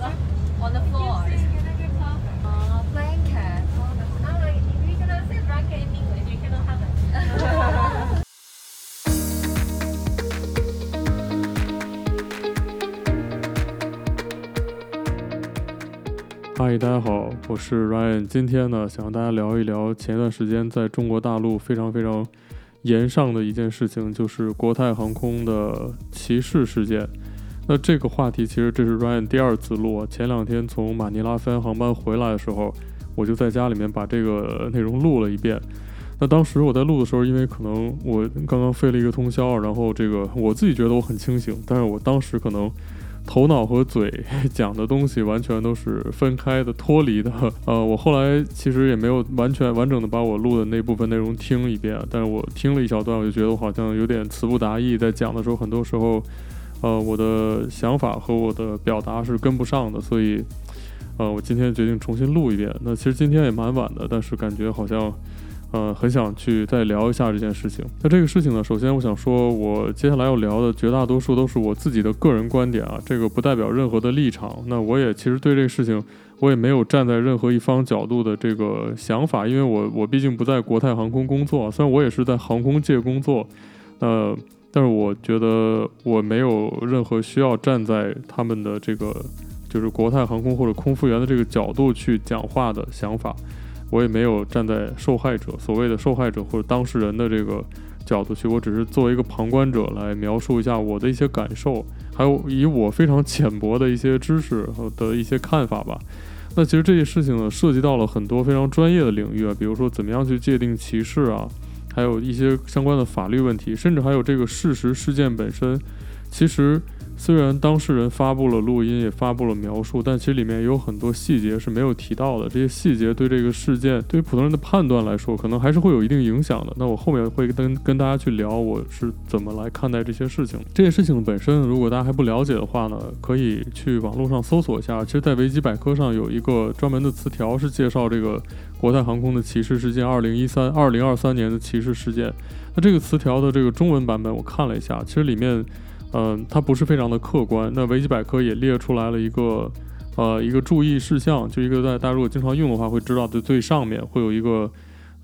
on the floor. Uh, blanket. No, no, we cannot say blanket in English. We cannot have it. 嗨，大家好，我是 Ryan。今天呢，想和大家聊一聊前一段时间在中国大陆非常非常严上的一件事情，就是国泰航空的歧视事件。那这个话题其实这是 Ryan 第二次录。前两天从马尼拉飞航班回来的时候，我就在家里面把这个内容录了一遍。那当时我在录的时候，因为可能我刚刚飞了一个通宵，然后这个我自己觉得我很清醒，但是我当时可能。头脑和嘴 讲的东西完全都是分开的、脱离的。呃，我后来其实也没有完全完整的把我录的那部分内容听一遍，但是我听了一小段，我就觉得我好像有点词不达意，在讲的时候，很多时候，呃，我的想法和我的表达是跟不上的，所以，呃，我今天决定重新录一遍。那其实今天也蛮晚的，但是感觉好像。呃，很想去再聊一下这件事情。那这个事情呢，首先我想说，我接下来要聊的绝大多数都是我自己的个人观点啊，这个不代表任何的立场。那我也其实对这个事情，我也没有站在任何一方角度的这个想法，因为我我毕竟不在国泰航空工作，虽然我也是在航空界工作，呃，但是我觉得我没有任何需要站在他们的这个就是国泰航空或者空服员的这个角度去讲话的想法。我也没有站在受害者，所谓的受害者或者当事人的这个角度去，我只是作为一个旁观者来描述一下我的一些感受，还有以我非常浅薄的一些知识和的一些看法吧。那其实这些事情呢，涉及到了很多非常专业的领域啊，比如说怎么样去界定歧视啊，还有一些相关的法律问题，甚至还有这个事实事件本身，其实。虽然当事人发布了录音，也发布了描述，但其实里面有很多细节是没有提到的。这些细节对这个事件，对于普通人的判断来说，可能还是会有一定影响的。那我后面会跟跟大家去聊，我是怎么来看待这些事情。这些事情本身，如果大家还不了解的话呢，可以去网络上搜索一下。其实，在维基百科上有一个专门的词条，是介绍这个国泰航空的歧视事件，二零一三、二零二三年的歧视事件。那这个词条的这个中文版本，我看了一下，其实里面。嗯，它不是非常的客观。那维基百科也列出来了一个，呃，一个注意事项，就一个在大家如果经常用的话会知道的，最上面会有一个，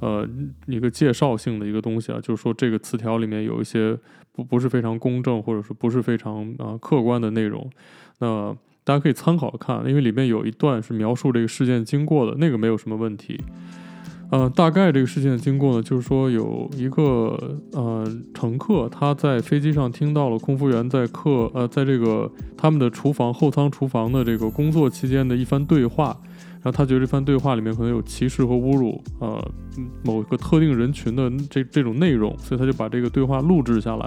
呃，一个介绍性的一个东西啊，就是说这个词条里面有一些不不是非常公正或者说不是非常啊、呃、客观的内容。那大家可以参考看，因为里面有一段是描述这个事件经过的，那个没有什么问题。呃，大概这个事件的经过呢，就是说有一个呃乘客，他在飞机上听到了空服员在客呃在这个他们的厨房后舱厨房的这个工作期间的一番对话，然后他觉得这番对话里面可能有歧视和侮辱呃某个特定人群的这这种内容，所以他就把这个对话录制下来，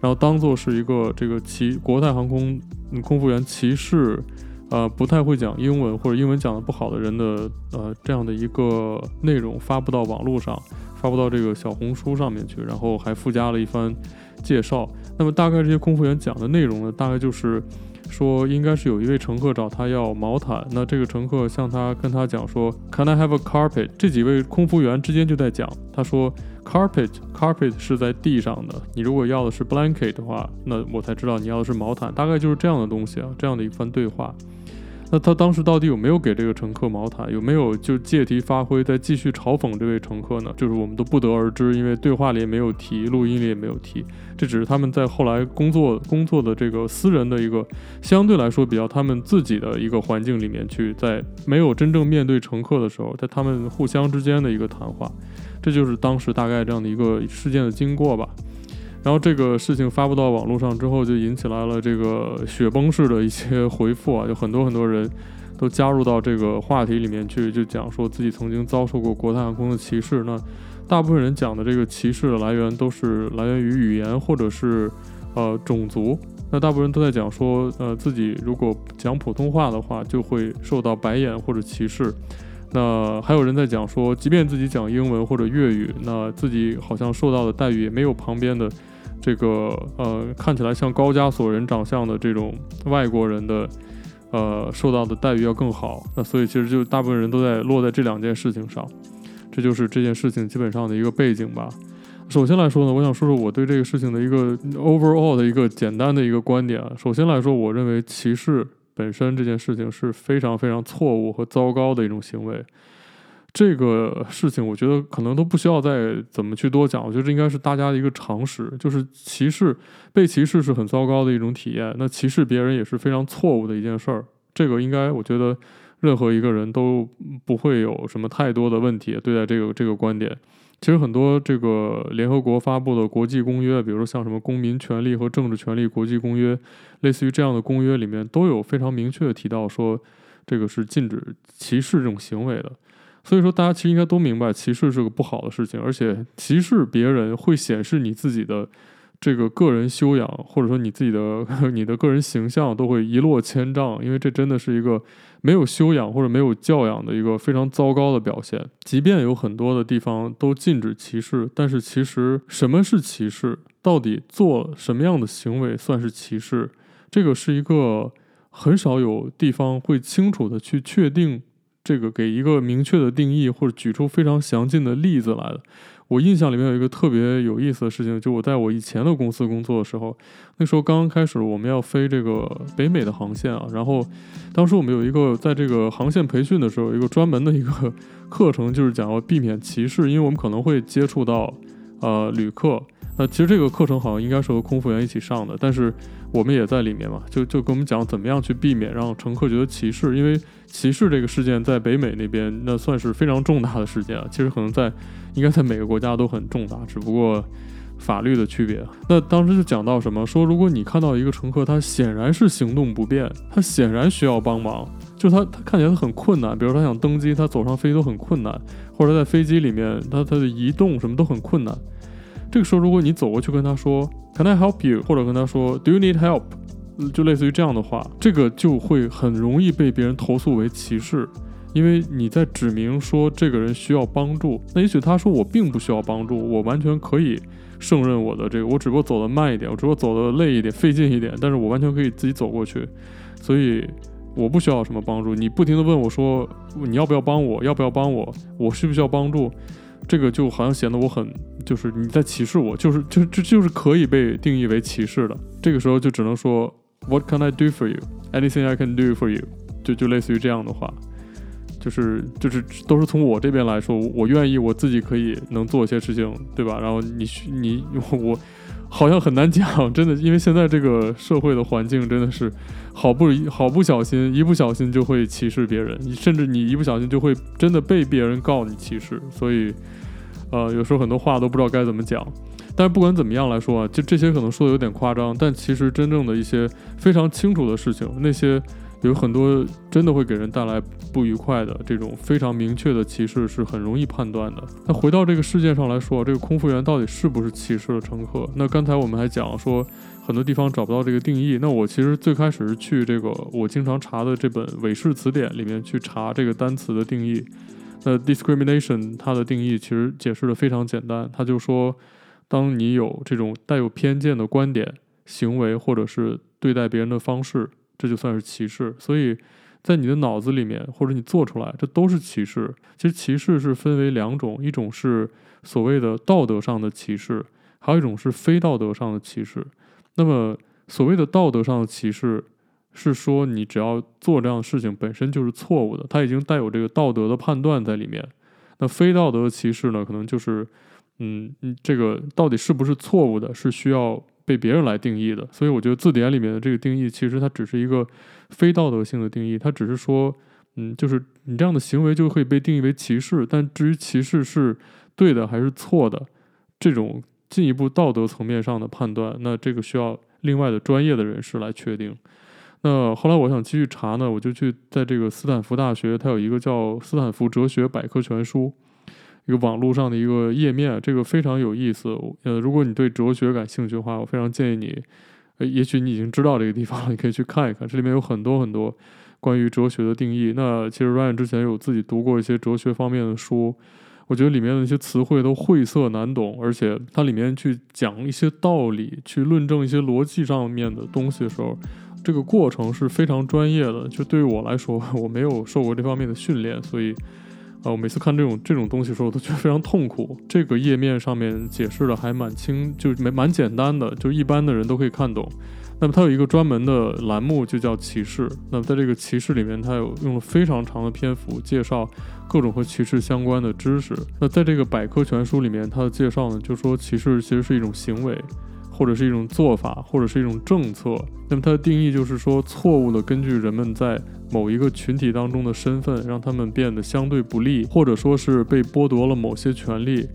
然后当做是一个这个歧国泰航空嗯空服员歧视。呃，不太会讲英文或者英文讲得不好的人的呃这样的一个内容发布到网络上，发布到这个小红书上面去，然后还附加了一番介绍。那么大概这些空服员讲的内容呢，大概就是说应该是有一位乘客找他要毛毯，那这个乘客向他跟他讲说，Can I have a carpet？这几位空服员之间就在讲，他说 carpet carpet 是在地上的，你如果要的是 blanket 的话，那我才知道你要的是毛毯，大概就是这样的东西啊，这样的一番对话。那他当时到底有没有给这个乘客毛毯？有没有就借题发挥，再继续嘲讽这位乘客呢？就是我们都不得而知，因为对话里也没有提，录音里也没有提。这只是他们在后来工作工作的这个私人的一个相对来说比较他们自己的一个环境里面去，在没有真正面对乘客的时候，在他们互相之间的一个谈话。这就是当时大概这样的一个事件的经过吧。然后这个事情发布到网络上之后，就引起来了这个雪崩式的一些回复啊，有很多很多人都加入到这个话题里面去，就讲说自己曾经遭受过国泰航空的歧视。那大部分人讲的这个歧视的来源都是来源于语言或者是呃种族。那大部分人都在讲说，呃自己如果讲普通话的话，就会受到白眼或者歧视。那还有人在讲说，即便自己讲英文或者粤语，那自己好像受到的待遇也没有旁边的。这个呃，看起来像高加索人长相的这种外国人的，呃，受到的待遇要更好。那所以其实就大部分人都在落在这两件事情上，这就是这件事情基本上的一个背景吧。首先来说呢，我想说说我对这个事情的一个 overall 的一个简单的一个观点。首先来说，我认为歧视本身这件事情是非常非常错误和糟糕的一种行为。这个事情，我觉得可能都不需要再怎么去多讲。我觉得这应该是大家的一个常识，就是歧视、被歧视是很糟糕的一种体验。那歧视别人也是非常错误的一件事儿。这个应该，我觉得任何一个人都不会有什么太多的问题对待这个这个观点。其实很多这个联合国发布的国际公约，比如说像什么《公民权利和政治权利国际公约》，类似于这样的公约里面，都有非常明确的提到说，这个是禁止歧视这种行为的。所以说，大家其实应该都明白，歧视是个不好的事情，而且歧视别人会显示你自己的这个个人修养，或者说你自己的 你的个人形象都会一落千丈，因为这真的是一个没有修养或者没有教养的一个非常糟糕的表现。即便有很多的地方都禁止歧视，但是其实什么是歧视？到底做什么样的行为算是歧视？这个是一个很少有地方会清楚的去确定。这个给一个明确的定义，或者举出非常详尽的例子来的。我印象里面有一个特别有意思的事情，就我在我以前的公司工作的时候，那时候刚刚开始我们要飞这个北美的航线啊，然后当时我们有一个在这个航线培训的时候，有一个专门的一个课程，就是讲要避免歧视，因为我们可能会接触到呃旅客。那其实这个课程好像应该是和空服员一起上的，但是我们也在里面嘛，就就跟我们讲怎么样去避免让乘客觉得歧视，因为。歧视这个事件在北美那边，那算是非常重大的事件啊。其实可能在，应该在每个国家都很重大，只不过法律的区别。那当时就讲到什么，说如果你看到一个乘客，他显然是行动不便，他显然需要帮忙，就他他看起来很困难，比如他想登机，他走上飞机都很困难，或者在飞机里面他他的移动什么都很困难。这个时候，如果你走过去跟他说 “Can I help you”，或者跟他说 “Do you need help”。就类似于这样的话，这个就会很容易被别人投诉为歧视，因为你在指明说这个人需要帮助。那也许他说我并不需要帮助，我完全可以胜任我的这个，我只不过走得慢一点，我只不过走得累一点、费劲一点，但是我完全可以自己走过去，所以我不需要什么帮助。你不停地问我说你要不要帮我，要不要帮我，我需不需要帮助，这个就好像显得我很就是你在歧视我，就是就这就，就是可以被定义为歧视的。这个时候就只能说。What can I do for you? Anything I can do for you？就就类似于这样的话，就是就是都是从我这边来说，我愿意我自己可以能做一些事情，对吧？然后你你 我好像很难讲，真的，因为现在这个社会的环境真的是好不好不小心，一不小心就会歧视别人，你甚至你一不小心就会真的被别人告你歧视，所以呃，有时候很多话都不知道该怎么讲。但是不管怎么样来说啊，就这些可能说的有点夸张，但其实真正的一些非常清楚的事情，那些有很多真的会给人带来不愉快的这种非常明确的歧视是很容易判断的。那回到这个事件上来说，这个空服员到底是不是歧视了乘客？那刚才我们还讲说很多地方找不到这个定义。那我其实最开始是去这个我经常查的这本韦氏词典里面去查这个单词的定义。那 discrimination 它的定义其实解释的非常简单，它就说。当你有这种带有偏见的观点、行为，或者是对待别人的方式，这就算是歧视。所以，在你的脑子里面，或者你做出来，这都是歧视。其实歧视是分为两种，一种是所谓的道德上的歧视，还有一种是非道德上的歧视。那么，所谓的道德上的歧视，是说你只要做这样的事情本身就是错误的，它已经带有这个道德的判断在里面。那非道德的歧视呢，可能就是。嗯，这个到底是不是错误的，是需要被别人来定义的。所以我觉得字典里面的这个定义，其实它只是一个非道德性的定义，它只是说，嗯，就是你这样的行为就会被定义为歧视。但至于歧视是对的还是错的，这种进一步道德层面上的判断，那这个需要另外的专业的人士来确定。那后来我想继续查呢，我就去在这个斯坦福大学，它有一个叫斯坦福哲学百科全书。一个网络上的一个页面，这个非常有意思。呃，如果你对哲学感兴趣的话，我非常建议你，也许你已经知道这个地方了，你可以去看一看。这里面有很多很多关于哲学的定义。那其实 Ryan 之前有自己读过一些哲学方面的书，我觉得里面的一些词汇都晦涩难懂，而且它里面去讲一些道理，去论证一些逻辑上面的东西的时候，这个过程是非常专业的。就对于我来说，我没有受过这方面的训练，所以。呃，我每次看这种这种东西的时候，我都觉得非常痛苦。这个页面上面解释的还蛮清，就没蛮简单的，就一般的人都可以看懂。那么它有一个专门的栏目，就叫骑士。那么在这个骑士里面，它有用了非常长的篇幅介绍各种和骑士相关的知识。那在这个百科全书里面，它的介绍呢，就说骑士其实是一种行为，或者是一种做法，或者是一种政策。那么它的定义就是说，错误的根据人们在某一个群体当中的身份，让他们变得相对不利，或者说是被剥夺了某些权利。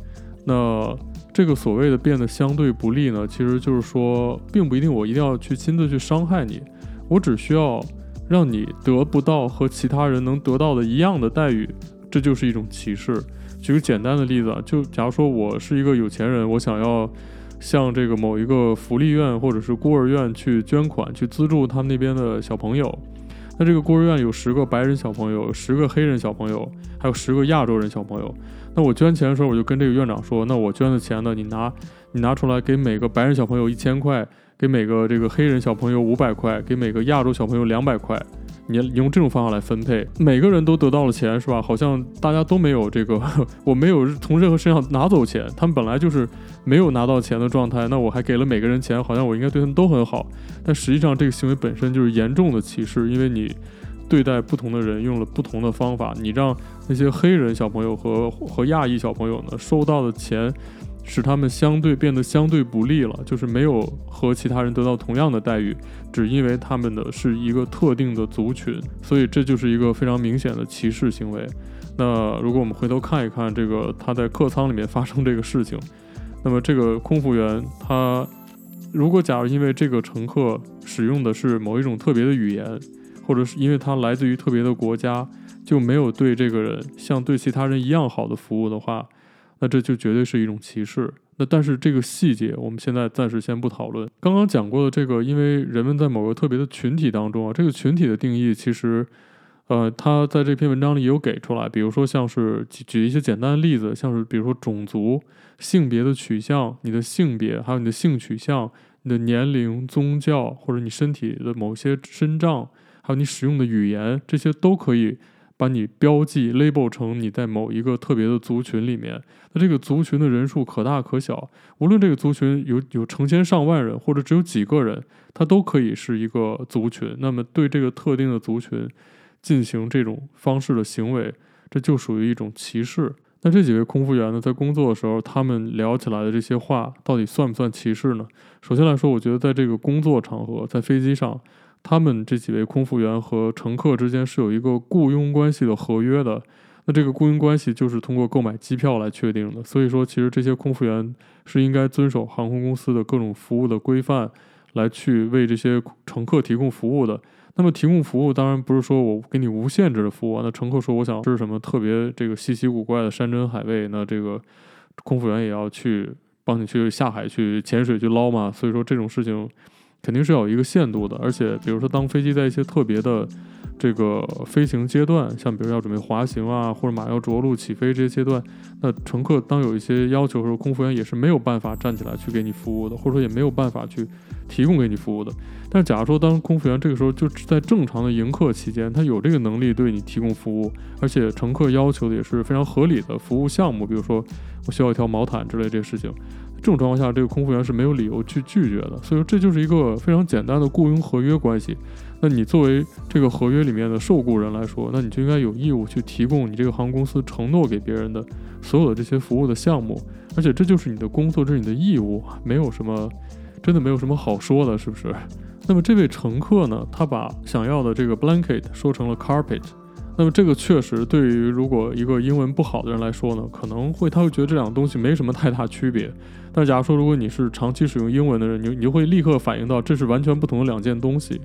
那这个所谓的变得相对不利呢，其实就是说，并不一定我一定要去亲自去伤害你，我只需要让你得不到和其他人能得到的一样的待遇，这就是一种歧视。举个简单的例子啊，就假如说我是一个有钱人，我想要向这个某一个福利院或者是孤儿院去捐款，去资助他们那边的小朋友。那这个孤儿院有十个白人小朋友，十个黑人小朋友，还有十个亚洲人小朋友。那我捐钱的时候，我就跟这个院长说：“那我捐的钱呢，你拿，你拿出来给每个白人小朋友一千块，给每个这个黑人小朋友五百块，给每个亚洲小朋友两百块。你用这种方法来分配，每个人都得到了钱，是吧？好像大家都没有这个，我没有从任何身上拿走钱，他们本来就是没有拿到钱的状态。那我还给了每个人钱，好像我应该对他们都很好。但实际上，这个行为本身就是严重的歧视，因为你。”对待不同的人用了不同的方法，你让那些黑人小朋友和和亚裔小朋友呢，收到的钱，使他们相对变得相对不利了，就是没有和其他人得到同样的待遇，只因为他们的是一个特定的族群，所以这就是一个非常明显的歧视行为。那如果我们回头看一看这个他在客舱里面发生这个事情，那么这个空服员他如果假如因为这个乘客使用的是某一种特别的语言。或者是因为他来自于特别的国家，就没有对这个人像对其他人一样好的服务的话，那这就绝对是一种歧视。那但是这个细节我们现在暂时先不讨论。刚刚讲过的这个，因为人们在某个特别的群体当中啊，这个群体的定义其实，呃，他在这篇文章里有给出来。比如说像是举举一些简单的例子，像是比如说种族、性别的取向、你的性别，还有你的性取向、你的年龄、宗教或者你身体的某些身障。还有你使用的语言，这些都可以把你标记 label 成你在某一个特别的族群里面。那这个族群的人数可大可小，无论这个族群有有成千上万人，或者只有几个人，它都可以是一个族群。那么对这个特定的族群进行这种方式的行为，这就属于一种歧视。那这几位空服员呢，在工作的时候，他们聊起来的这些话，到底算不算歧视呢？首先来说，我觉得在这个工作场合，在飞机上。他们这几位空服员和乘客之间是有一个雇佣关系的合约的，那这个雇佣关系就是通过购买机票来确定的。所以说，其实这些空服员是应该遵守航空公司的各种服务的规范，来去为这些乘客提供服务的。那么提供服务当然不是说我给你无限制的服务啊。那乘客说我想吃什么特别这个稀奇古怪的山珍海味，那这个空服员也要去帮你去下海去潜水去捞嘛。所以说这种事情。肯定是有一个限度的，而且比如说，当飞机在一些特别的这个飞行阶段，像比如要准备滑行啊，或者马要着陆起飞这些阶段，那乘客当有一些要求的时候，空服员也是没有办法站起来去给你服务的，或者说也没有办法去提供给你服务的。但假如说当空服员这个时候就在正常的迎客期间，他有这个能力对你提供服务，而且乘客要求的也是非常合理的服务项目，比如说我需要一条毛毯之类这些事情。这种状况下，这个空服员是没有理由去拒绝的，所以说这就是一个非常简单的雇佣合约关系。那你作为这个合约里面的受雇人来说，那你就应该有义务去提供你这个航空公司承诺给别人的所有的这些服务的项目，而且这就是你的工作，这是你的义务，没有什么，真的没有什么好说的，是不是？那么这位乘客呢，他把想要的这个 blanket 说成了 carpet。那么这个确实对于如果一个英文不好的人来说呢，可能会他会觉得这两个东西没什么太大区别。但假如说如果你是长期使用英文的人，你你就会立刻反应到这是完全不同的两件东西。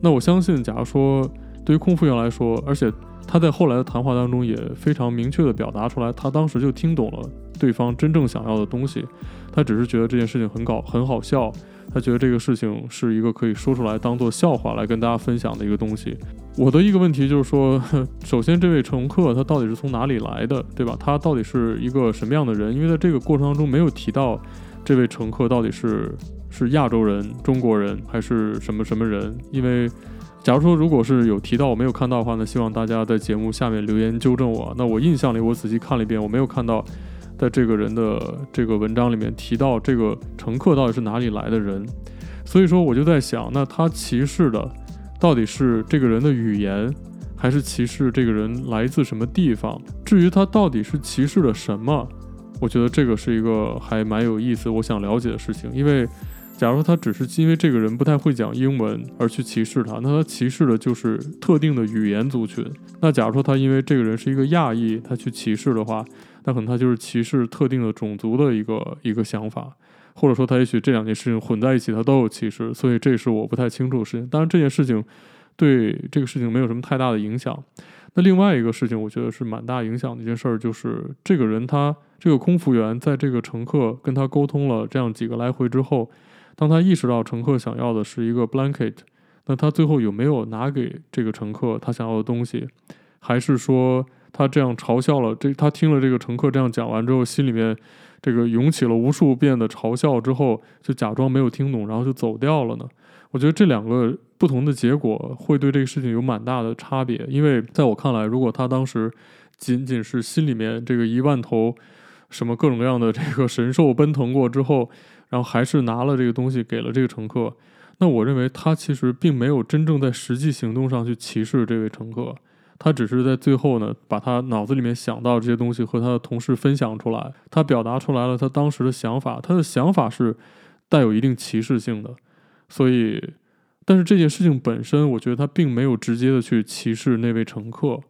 那我相信，假如说对于空腹员来说，而且他在后来的谈话当中也非常明确地表达出来，他当时就听懂了对方真正想要的东西，他只是觉得这件事情很搞很好笑。他觉得这个事情是一个可以说出来当做笑话来跟大家分享的一个东西。我的一个问题就是说，首先这位乘客他到底是从哪里来的，对吧？他到底是一个什么样的人？因为在这个过程当中没有提到这位乘客到底是是亚洲人、中国人还是什么什么人。因为假如说如果是有提到我没有看到的话呢，希望大家在节目下面留言纠正我。那我印象里我仔细看了一遍，我没有看到。在这个人的这个文章里面提到这个乘客到底是哪里来的人，所以说我就在想，那他歧视的到底是这个人的语言，还是歧视这个人来自什么地方？至于他到底是歧视了什么，我觉得这个是一个还蛮有意思，我想了解的事情。因为假如他只是因为这个人不太会讲英文而去歧视他，那他歧视的就是特定的语言族群。那假如说他因为这个人是一个亚裔，他去歧视的话，那可能他就是歧视特定的种族的一个一个想法，或者说他也许这两件事情混在一起，他都有歧视。所以这是我不太清楚的事情。当然这件事情对这个事情没有什么太大的影响。那另外一个事情，我觉得是蛮大影响的一件事儿，就是这个人他这个空服员在这个乘客跟他沟通了这样几个来回之后。当他意识到乘客想要的是一个 blanket，那他最后有没有拿给这个乘客他想要的东西？还是说他这样嘲笑了这？他听了这个乘客这样讲完之后，心里面这个涌起了无数遍的嘲笑之后，就假装没有听懂，然后就走掉了呢？我觉得这两个不同的结果会对这个事情有蛮大的差别。因为在我看来，如果他当时仅仅是心里面这个一万头什么各种各样的这个神兽奔腾过之后，然后还是拿了这个东西给了这个乘客，那我认为他其实并没有真正在实际行动上去歧视这位乘客，他只是在最后呢，把他脑子里面想到这些东西和他的同事分享出来，他表达出来了他当时的想法，他的想法是带有一定歧视性的，所以，但是这件事情本身，我觉得他并没有直接的去歧视那位乘客，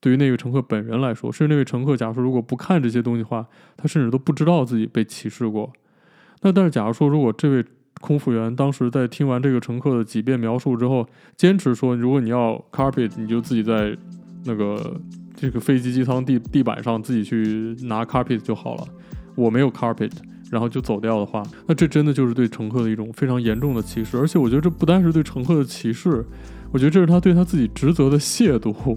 对于那位乘客本人来说，甚至那位乘客，假如说如果不看这些东西的话，他甚至都不知道自己被歧视过。那但是，假如说，如果这位空服员当时在听完这个乘客的几遍描述之后，坚持说，如果你要 carpet，你就自己在那个这个飞机机舱地地板上自己去拿 carpet 就好了，我没有 carpet，然后就走掉的话，那这真的就是对乘客的一种非常严重的歧视。而且，我觉得这不单是对乘客的歧视，我觉得这是他对他自己职责的亵渎。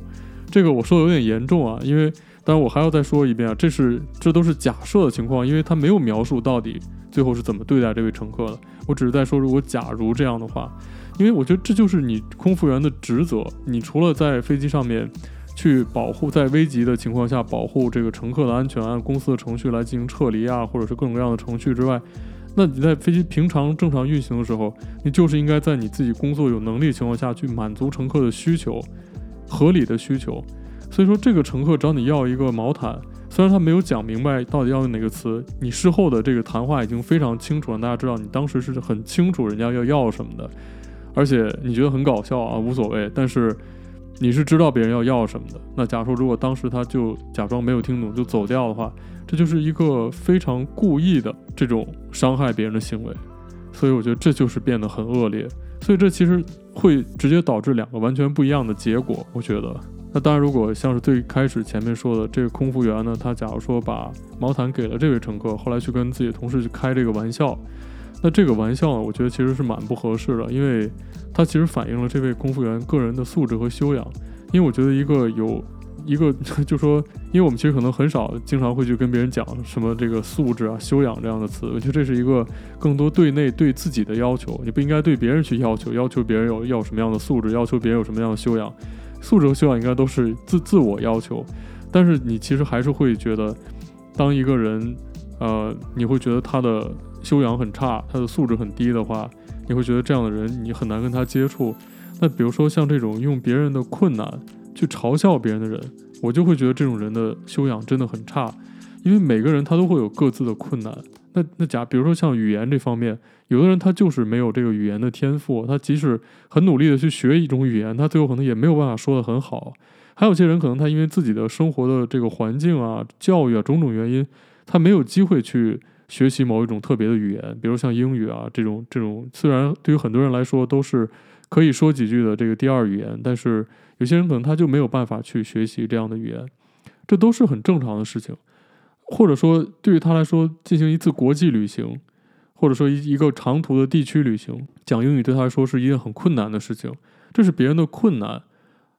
这个我说的有点严重啊，因为当然我还要再说一遍啊，这是这都是假设的情况，因为他没有描述到底。最后是怎么对待这位乘客的？我只是在说，如果假如这样的话，因为我觉得这就是你空服员的职责。你除了在飞机上面去保护，在危急的情况下保护这个乘客的安全，按公司的程序来进行撤离啊，或者是各种各样的程序之外，那你在飞机平常正常运行的时候，你就是应该在你自己工作有能力的情况下去满足乘客的需求，合理的需求。所以说，这个乘客找你要一个毛毯。虽然他没有讲明白到底要用哪个词，你事后的这个谈话已经非常清楚了，大家知道你当时是很清楚人家要要什么的，而且你觉得很搞笑啊，无所谓。但是你是知道别人要要什么的。那假如说如果当时他就假装没有听懂就走掉的话，这就是一个非常故意的这种伤害别人的行为。所以我觉得这就是变得很恶劣。所以这其实会直接导致两个完全不一样的结果，我觉得。那当然，如果像是最开始前面说的这个空服员呢，他假如说把毛毯给了这位乘客，后来去跟自己的同事去开这个玩笑，那这个玩笑呢，我觉得其实是蛮不合适的，因为它其实反映了这位空服员个人的素质和修养。因为我觉得一个有一个 就说，因为我们其实可能很少经常会去跟别人讲什么这个素质啊、修养这样的词，我觉得这是一个更多对内对自己的要求，你不应该对别人去要求，要求别人有要什么样的素质，要求别人有什么样的修养。素质和修养应该都是自自我要求，但是你其实还是会觉得，当一个人，呃，你会觉得他的修养很差，他的素质很低的话，你会觉得这样的人你很难跟他接触。那比如说像这种用别人的困难去嘲笑别人的人，我就会觉得这种人的修养真的很差，因为每个人他都会有各自的困难。那那假比如说像语言这方面，有的人他就是没有这个语言的天赋，他即使很努力的去学一种语言，他最后可能也没有办法说得很好。还有些人可能他因为自己的生活的这个环境啊、教育啊种种原因，他没有机会去学习某一种特别的语言，比如像英语啊这种这种，虽然对于很多人来说都是可以说几句的这个第二语言，但是有些人可能他就没有办法去学习这样的语言，这都是很正常的事情。或者说，对于他来说，进行一次国际旅行，或者说一一个长途的地区旅行，讲英语对他来说是一件很困难的事情。这是别人的困难，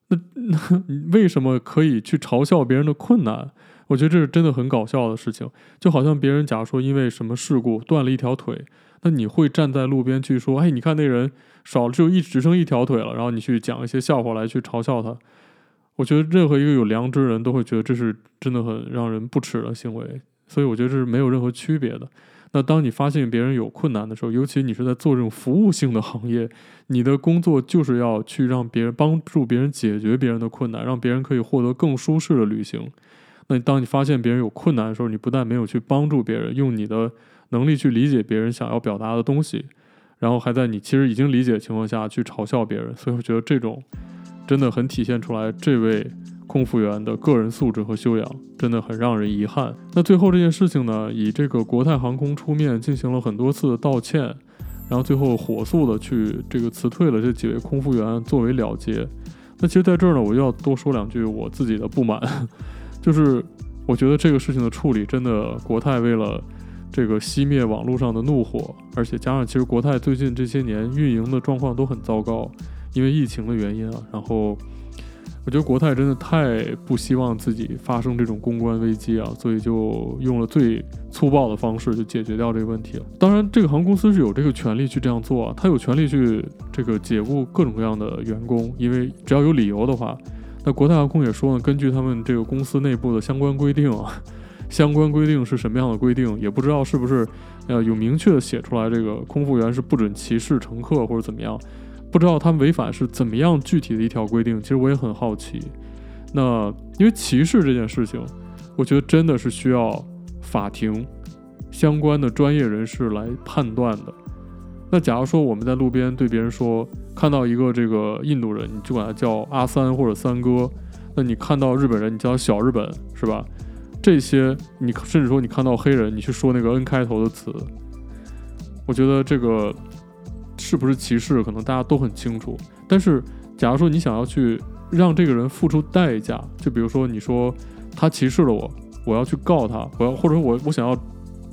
那那 为什么可以去嘲笑别人的困难？我觉得这是真的很搞笑的事情。就好像别人假如说因为什么事故断了一条腿，那你会站在路边去说：“哎，你看那人少了只有一只剩一条腿了。”然后你去讲一些笑话来去嘲笑他。我觉得任何一个有良知的人都会觉得这是真的很让人不齿的行为，所以我觉得这是没有任何区别的。那当你发现别人有困难的时候，尤其你是在做这种服务性的行业，你的工作就是要去让别人帮助别人解决别人的困难，让别人可以获得更舒适的旅行。那当你发现别人有困难的时候，你不但没有去帮助别人，用你的能力去理解别人想要表达的东西，然后还在你其实已经理解的情况下去嘲笑别人。所以我觉得这种真的很体现出来这位空服员的个人素质和修养，真的很让人遗憾。那最后这件事情呢，以这个国泰航空出面进行了很多次的道歉，然后最后火速的去这个辞退了这几位空服员作为了结。那其实在这儿呢，我就要多说两句我自己的不满。就是我觉得这个事情的处理真的，国泰为了这个熄灭网络上的怒火，而且加上其实国泰最近这些年运营的状况都很糟糕，因为疫情的原因啊。然后我觉得国泰真的太不希望自己发生这种公关危机啊，所以就用了最粗暴的方式就解决掉这个问题了。当然，这个航空公司是有这个权利去这样做啊，他有权利去这个解雇各种各样的员工，因为只要有理由的话。那国泰航空也说呢，根据他们这个公司内部的相关规定啊，相关规定是什么样的规定，也不知道是不是呃有明确的写出来，这个空服员是不准歧视乘客或者怎么样，不知道他们违反是怎么样具体的一条规定。其实我也很好奇。那因为歧视这件事情，我觉得真的是需要法庭相关的专业人士来判断的。那假如说我们在路边对别人说，看到一个这个印度人，你就管他叫阿三或者三哥；那你看到日本人，你叫小日本，是吧？这些你甚至说你看到黑人，你去说那个 N 开头的词，我觉得这个是不是歧视，可能大家都很清楚。但是假如说你想要去让这个人付出代价，就比如说你说他歧视了我，我要去告他，我要或者说我我想要。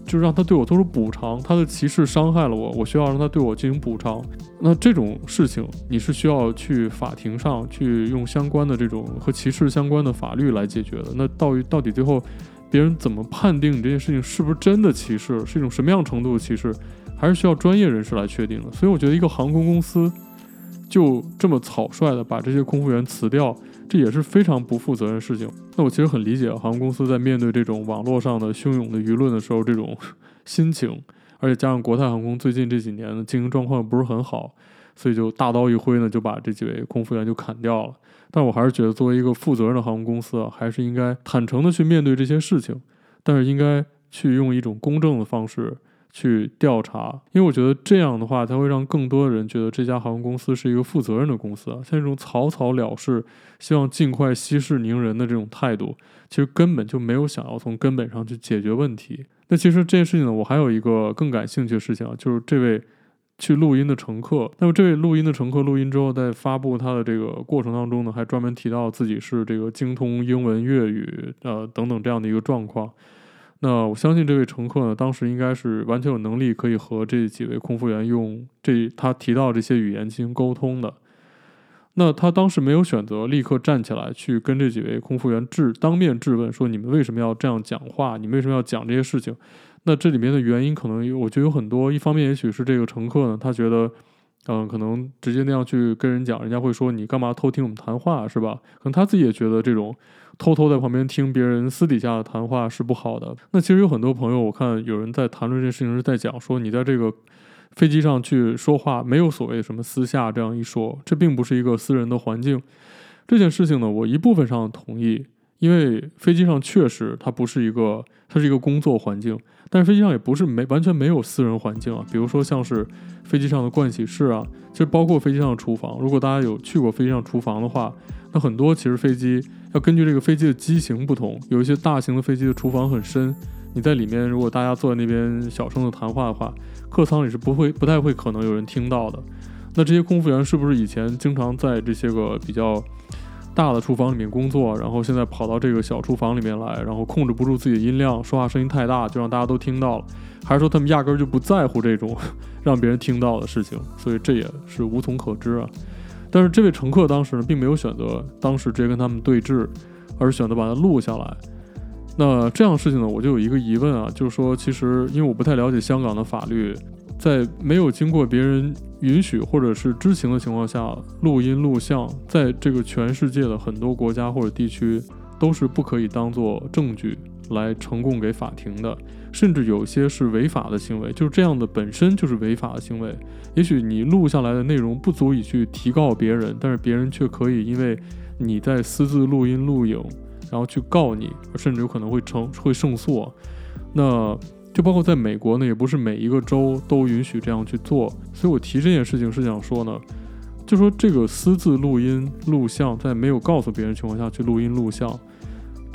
就让他对我做出补偿，他的歧视伤害了我，我需要让他对我进行补偿。那这种事情你是需要去法庭上去用相关的这种和歧视相关的法律来解决的。那到于到底最后别人怎么判定你这件事情是不是真的歧视，是一种什么样程度的歧视，还是需要专业人士来确定的。所以我觉得一个航空公司就这么草率的把这些空服员辞掉。这也是非常不负责任的事情。那我其实很理解航空公司在面对这种网络上的汹涌的舆论的时候，这种心情，而且加上国泰航空最近这几年的经营状况不是很好，所以就大刀一挥呢，就把这几位空服员就砍掉了。但我还是觉得，作为一个负责任的航空公司啊，还是应该坦诚的去面对这些事情，但是应该去用一种公正的方式。去调查，因为我觉得这样的话，才会让更多的人觉得这家航空公司是一个负责任的公司啊。像这种草草了事、希望尽快息事宁人的这种态度，其实根本就没有想要从根本上去解决问题。那其实这件事情呢，我还有一个更感兴趣的事情啊，就是这位去录音的乘客。那么这位录音的乘客录音之后，在发布他的这个过程当中呢，还专门提到自己是这个精通英文、粤语，呃等等这样的一个状况。那我相信这位乘客呢，当时应该是完全有能力可以和这几位空服员用这他提到这些语言进行沟通的。那他当时没有选择立刻站起来去跟这几位空服员质当面质问，说你们为什么要这样讲话？你们为什么要讲这些事情？那这里面的原因可能有，我觉得有很多。一方面，也许是这个乘客呢，他觉得，嗯，可能直接那样去跟人讲，人家会说你干嘛偷听我们谈话，是吧？可能他自己也觉得这种。偷偷在旁边听别人私底下的谈话是不好的。那其实有很多朋友，我看有人在谈论这件事情，是在讲说，你在这个飞机上去说话，没有所谓什么私下这样一说，这并不是一个私人的环境。这件事情呢，我一部分上同意，因为飞机上确实它不是一个，它是一个工作环境，但是飞机上也不是没完全没有私人环境啊。比如说像是飞机上的盥洗室啊，其实包括飞机上的厨房。如果大家有去过飞机上厨房的话，那很多其实飞机。要根据这个飞机的机型不同，有一些大型的飞机的厨房很深，你在里面，如果大家坐在那边小声的谈话的话，客舱里是不会、不太会可能有人听到的。那这些空服员是不是以前经常在这些个比较大的厨房里面工作，然后现在跑到这个小厨房里面来，然后控制不住自己的音量，说话声音太大，就让大家都听到了？还是说他们压根儿就不在乎这种 让别人听到的事情？所以这也是无从可知啊。但是这位乘客当时呢，并没有选择当时直接跟他们对峙，而是选择把它录下来。那这样事情呢，我就有一个疑问啊，就是说，其实因为我不太了解香港的法律，在没有经过别人允许或者是知情的情况下录音录像，在这个全世界的很多国家或者地区都是不可以当做证据来呈供给法庭的，甚至有些是违法的行为，就是这样的本身就是违法的行为。也许你录下来的内容不足以去提告别人，但是别人却可以因为你在私自录音录影，然后去告你，甚至有可能会成会胜诉。那就包括在美国呢，也不是每一个州都允许这样去做。所以我提这件事情是想说呢，就说这个私自录音录像，在没有告诉别人情况下去录音录像，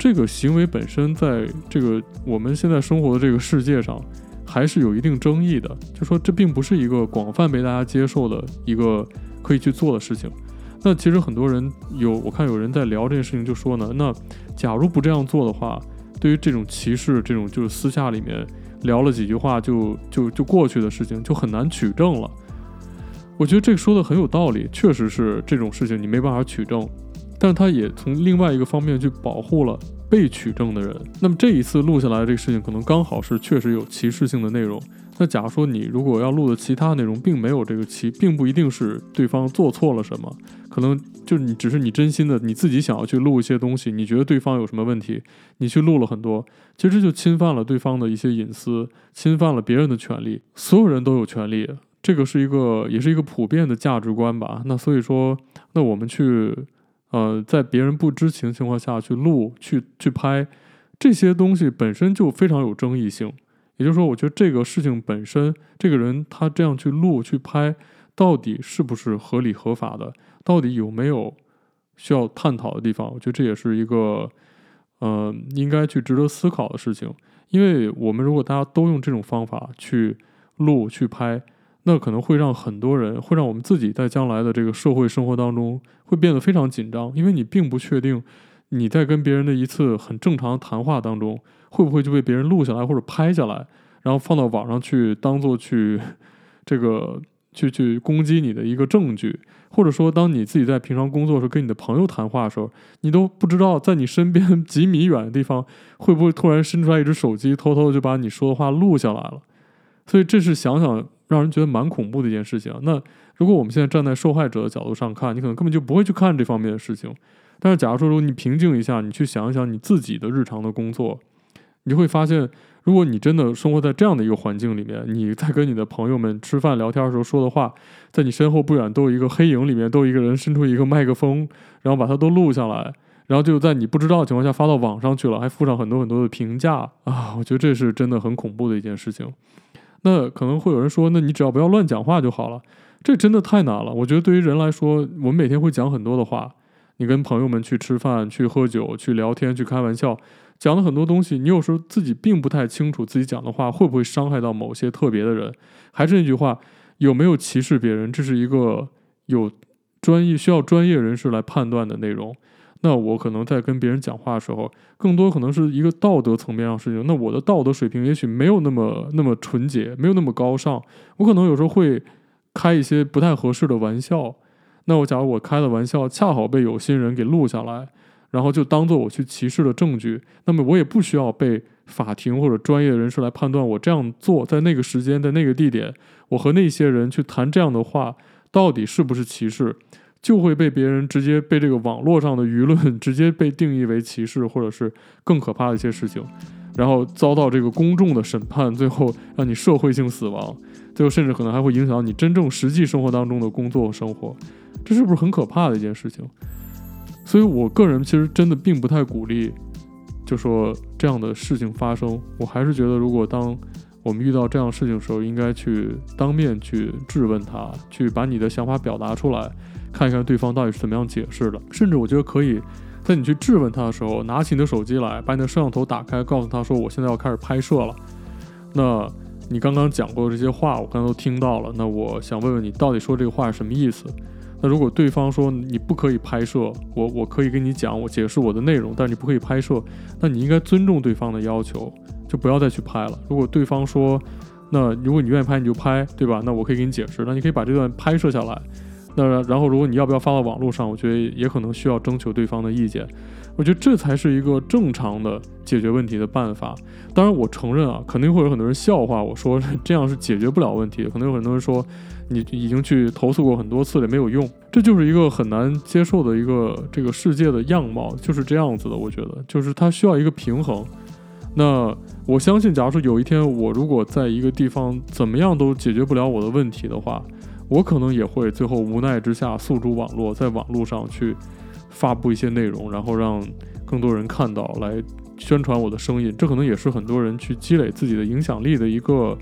这个行为本身在这个我们现在生活的这个世界上，还是有一定争议的。就说这并不是一个广泛被大家接受的一个可以去做的事情。那其实很多人有，我看有人在聊这件事情，就说呢，那假如不这样做的话，对于这种歧视，这种就是私下里面聊了几句话就就就过去的事情，就很难取证了。我觉得这个说的很有道理，确实是这种事情你没办法取证，但他也从另外一个方面去保护了被取证的人。那么这一次录下来的这个事情，可能刚好是确实有歧视性的内容。那假如说你如果要录的其他内容并没有这个歧，并不一定是对方做错了什么，可能就是你只是你真心的你自己想要去录一些东西，你觉得对方有什么问题，你去录了很多，其实就侵犯了对方的一些隐私，侵犯了别人的权利。所有人都有权利，这个是一个也是一个普遍的价值观吧。那所以说，那我们去呃在别人不知情情况下去录去去拍这些东西本身就非常有争议性。也就是说，我觉得这个事情本身，这个人他这样去录去拍，到底是不是合理合法的？到底有没有需要探讨的地方？我觉得这也是一个，呃，应该去值得思考的事情。因为我们如果大家都用这种方法去录去拍，那可能会让很多人，会让我们自己在将来的这个社会生活当中会变得非常紧张，因为你并不确定你在跟别人的一次很正常的谈话当中。会不会就被别人录下来或者拍下来，然后放到网上去当做去这个去去攻击你的一个证据？或者说，当你自己在平常工作的时候跟你的朋友谈话的时候，你都不知道在你身边 几米远的地方会不会突然伸出来一只手机，偷偷就把你说的话录下来了。所以这是想想让人觉得蛮恐怖的一件事情。那如果我们现在站在受害者的角度上看，你可能根本就不会去看这方面的事情。但是假如说，如果你平静一下，你去想一想你自己的日常的工作。你就会发现，如果你真的生活在这样的一个环境里面，你在跟你的朋友们吃饭聊天的时候说的话，在你身后不远都有一个黑影里面都有一个人伸出一个麦克风，然后把它都录下来，然后就在你不知道的情况下发到网上去了，还附上很多很多的评价啊！我觉得这是真的很恐怖的一件事情。那可能会有人说，那你只要不要乱讲话就好了，这真的太难了。我觉得对于人来说，我们每天会讲很多的话，你跟朋友们去吃饭、去喝酒、去聊天、去开玩笑。讲了很多东西，你有时候自己并不太清楚自己讲的话会不会伤害到某些特别的人。还是那句话，有没有歧视别人，这是一个有专业需要专业人士来判断的内容。那我可能在跟别人讲话的时候，更多可能是一个道德层面上的事情。那我的道德水平也许没有那么那么纯洁，没有那么高尚。我可能有时候会开一些不太合适的玩笑。那我假如我开的玩笑恰好被有心人给录下来。然后就当做我去歧视的证据，那么我也不需要被法庭或者专业人士来判断我这样做在那个时间在那个地点，我和那些人去谈这样的话到底是不是歧视，就会被别人直接被这个网络上的舆论 直接被定义为歧视，或者是更可怕的一些事情，然后遭到这个公众的审判，最后让你社会性死亡，最后甚至可能还会影响你真正实际生活当中的工作和生活，这是不是很可怕的一件事情？所以，我个人其实真的并不太鼓励，就说这样的事情发生。我还是觉得，如果当我们遇到这样事情的时候，应该去当面去质问他，去把你的想法表达出来，看一看对方到底是怎么样解释的。甚至我觉得可以在你去质问他的时候，拿起你的手机来，把你的摄像头打开，告诉他说：“我现在要开始拍摄了。”那你刚刚讲过的这些话，我刚刚都听到了。那我想问问你，到底说这个话是什么意思？那如果对方说你不可以拍摄，我我可以跟你讲，我解释我的内容，但是你不可以拍摄，那你应该尊重对方的要求，就不要再去拍了。如果对方说，那如果你愿意拍你就拍，对吧？那我可以给你解释，那你可以把这段拍摄下来，那然后如果你要不要发到网络上，我觉得也可能需要征求对方的意见。我觉得这才是一个正常的解决问题的办法。当然，我承认啊，肯定会有很多人笑话我说这样是解决不了问题的。可能有很多人说你已经去投诉过很多次了，没有用。这就是一个很难接受的一个这个世界的样貌，就是这样子的。我觉得，就是它需要一个平衡。那我相信，假如说有一天我如果在一个地方怎么样都解决不了我的问题的话，我可能也会最后无奈之下诉诸网络，在网络上去。发布一些内容，然后让更多人看到，来宣传我的声音，这可能也是很多人去积累自己的影响力的一个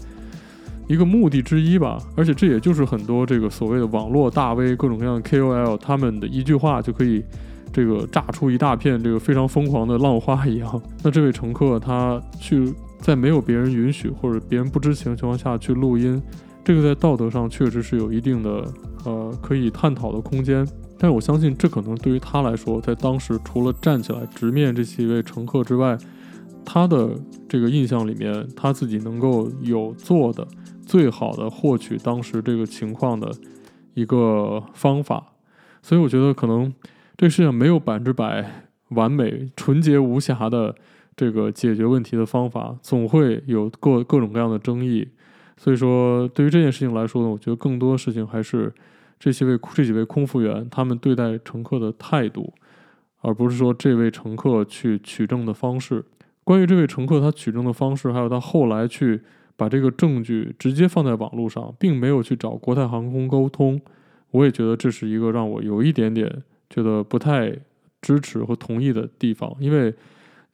一个目的之一吧。而且这也就是很多这个所谓的网络大 V、各种各样的 KOL 他们的一句话就可以这个炸出一大片这个非常疯狂的浪花一样。那这位乘客他去在没有别人允许或者别人不知情的情况下去录音，这个在道德上确实是有一定的呃可以探讨的空间。但是我相信，这可能对于他来说，在当时除了站起来直面这几位乘客之外，他的这个印象里面，他自己能够有做的最好的获取当时这个情况的一个方法。所以我觉得，可能这世界上没有百分之百完美、纯洁无瑕的这个解决问题的方法，总会有各各种各样的争议。所以说，对于这件事情来说呢，我觉得更多事情还是。这些位这几位空服员，他们对待乘客的态度，而不是说这位乘客去取证的方式。关于这位乘客他取证的方式，还有他后来去把这个证据直接放在网络上，并没有去找国泰航空沟通，我也觉得这是一个让我有一点点觉得不太支持和同意的地方。因为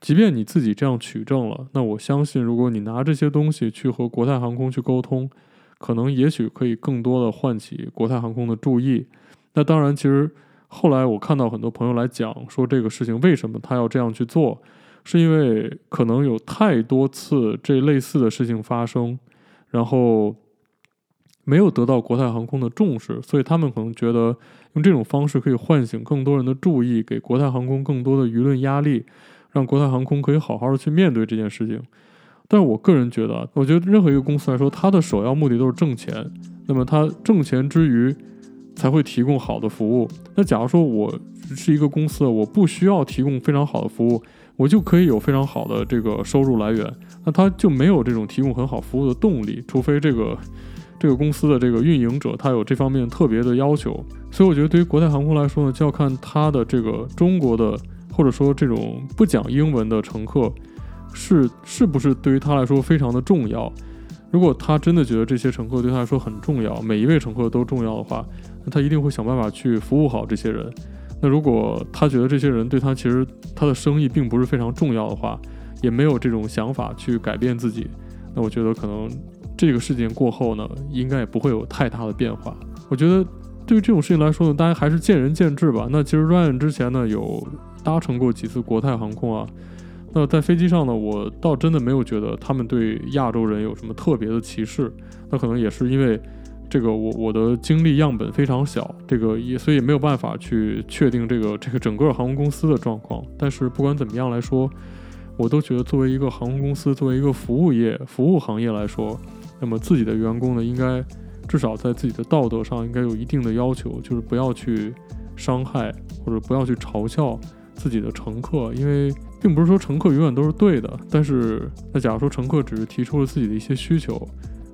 即便你自己这样取证了，那我相信，如果你拿这些东西去和国泰航空去沟通，可能也许可以更多的唤起国泰航空的注意。那当然，其实后来我看到很多朋友来讲说，这个事情为什么他要这样去做，是因为可能有太多次这类似的事情发生，然后没有得到国泰航空的重视，所以他们可能觉得用这种方式可以唤醒更多人的注意，给国泰航空更多的舆论压力，让国泰航空可以好好的去面对这件事情。但是我个人觉得，我觉得任何一个公司来说，它的首要目的都是挣钱。那么它挣钱之余，才会提供好的服务。那假如说我是一个公司，我不需要提供非常好的服务，我就可以有非常好的这个收入来源，那它就没有这种提供很好服务的动力，除非这个这个公司的这个运营者他有这方面特别的要求。所以我觉得对于国泰航空来说呢，就要看它的这个中国的或者说这种不讲英文的乘客。是是不是对于他来说非常的重要？如果他真的觉得这些乘客对他来说很重要，每一位乘客都重要的话，那他一定会想办法去服务好这些人。那如果他觉得这些人对他其实他的生意并不是非常重要的话，也没有这种想法去改变自己，那我觉得可能这个事件过后呢，应该也不会有太大的变化。我觉得对于这种事情来说呢，大家还是见仁见智吧。那其实 Ryan 之前呢有搭乘过几次国泰航空啊。那在飞机上呢，我倒真的没有觉得他们对亚洲人有什么特别的歧视。那可能也是因为这个我我的经历样本非常小，这个也所以没有办法去确定这个这个整个航空公司的状况。但是不管怎么样来说，我都觉得作为一个航空公司，作为一个服务业、服务行业来说，那么自己的员工呢，应该至少在自己的道德上应该有一定的要求，就是不要去伤害或者不要去嘲笑自己的乘客，因为。并不是说乘客永远都是对的，但是那假如说乘客只是提出了自己的一些需求，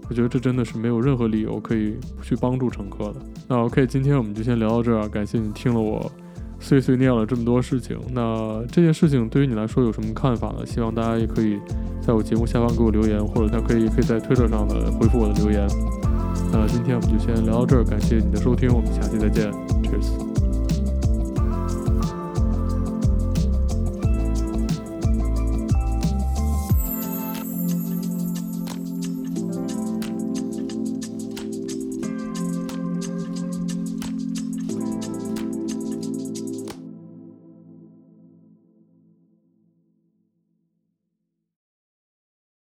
我觉得这真的是没有任何理由可以去帮助乘客的。那 OK，今天我们就先聊到这儿，感谢你听了我碎碎念了这么多事情。那这件事情对于你来说有什么看法呢？希望大家也可以在我节目下方给我留言，或者他可以可以在推特上的回复我的留言。那今天我们就先聊到这儿，感谢你的收听，我们下期再见，Cheers。